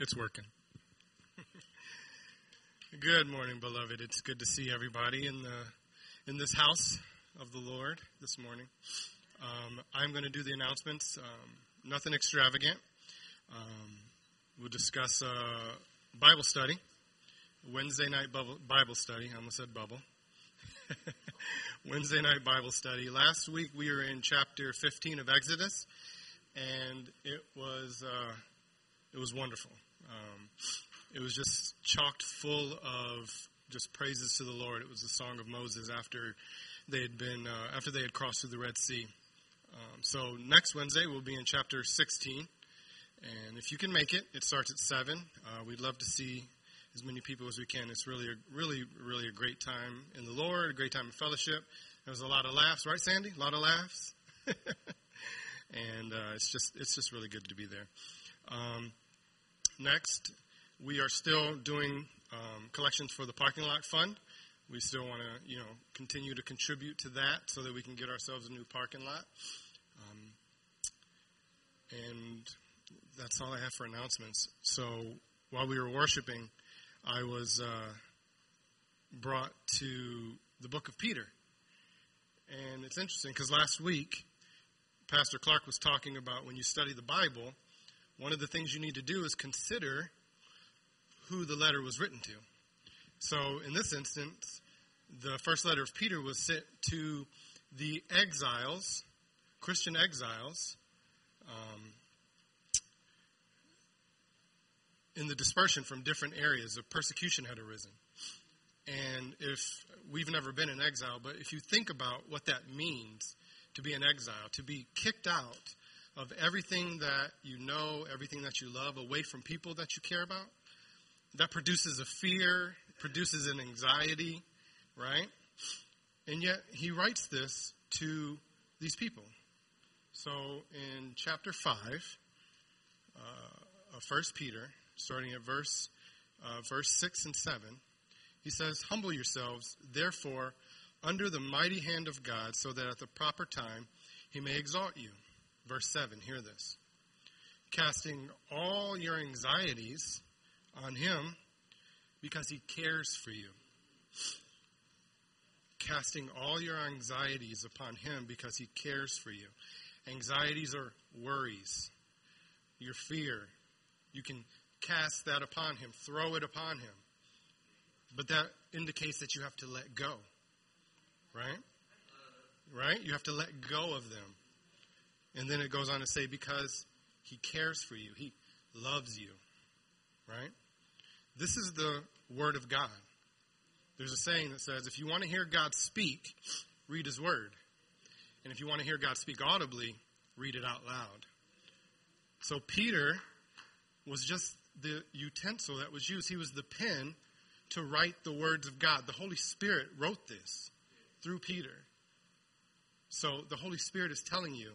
It's working. good morning, beloved. It's good to see everybody in the in this house of the Lord this morning. Um, I'm going to do the announcements. Um, nothing extravagant. Um, we'll discuss uh, Bible study, Wednesday night Bible study. I almost said bubble. Wednesday night Bible study. Last week we were in chapter 15 of Exodus, and it was uh, it was wonderful. Um, it was just chocked full of just praises to the Lord. It was the song of Moses after they had been uh, after they had crossed through the Red Sea. Um, so next Wednesday we'll be in chapter 16, and if you can make it, it starts at seven. Uh, we'd love to see as many people as we can. It's really, a, really, really a great time in the Lord, a great time in fellowship. There's a lot of laughs, right, Sandy? A lot of laughs, and uh, it's just, it's just really good to be there. Um, Next, we are still doing um, collections for the parking lot fund. We still want to, you know, continue to contribute to that so that we can get ourselves a new parking lot. Um, and that's all I have for announcements. So while we were worshiping, I was uh, brought to the book of Peter. And it's interesting because last week, Pastor Clark was talking about when you study the Bible, one of the things you need to do is consider who the letter was written to. So, in this instance, the first letter of Peter was sent to the exiles, Christian exiles, um, in the dispersion from different areas of persecution had arisen. And if we've never been in exile, but if you think about what that means to be an exile, to be kicked out of everything that you know, everything that you love, away from people that you care about. That produces a fear, produces an anxiety, right? And yet, he writes this to these people. So, in chapter 5 uh, of 1 Peter, starting at verse, uh, verse 6 and 7, he says, Humble yourselves, therefore, under the mighty hand of God, so that at the proper time he may exalt you Verse 7, hear this. Casting all your anxieties on him because he cares for you. Casting all your anxieties upon him because he cares for you. Anxieties are worries, your fear. You can cast that upon him, throw it upon him. But that indicates that you have to let go. Right? Right? You have to let go of them. And then it goes on to say, because he cares for you, he loves you. Right? This is the word of God. There's a saying that says, if you want to hear God speak, read his word. And if you want to hear God speak audibly, read it out loud. So Peter was just the utensil that was used. He was the pen to write the words of God. The Holy Spirit wrote this through Peter. So the Holy Spirit is telling you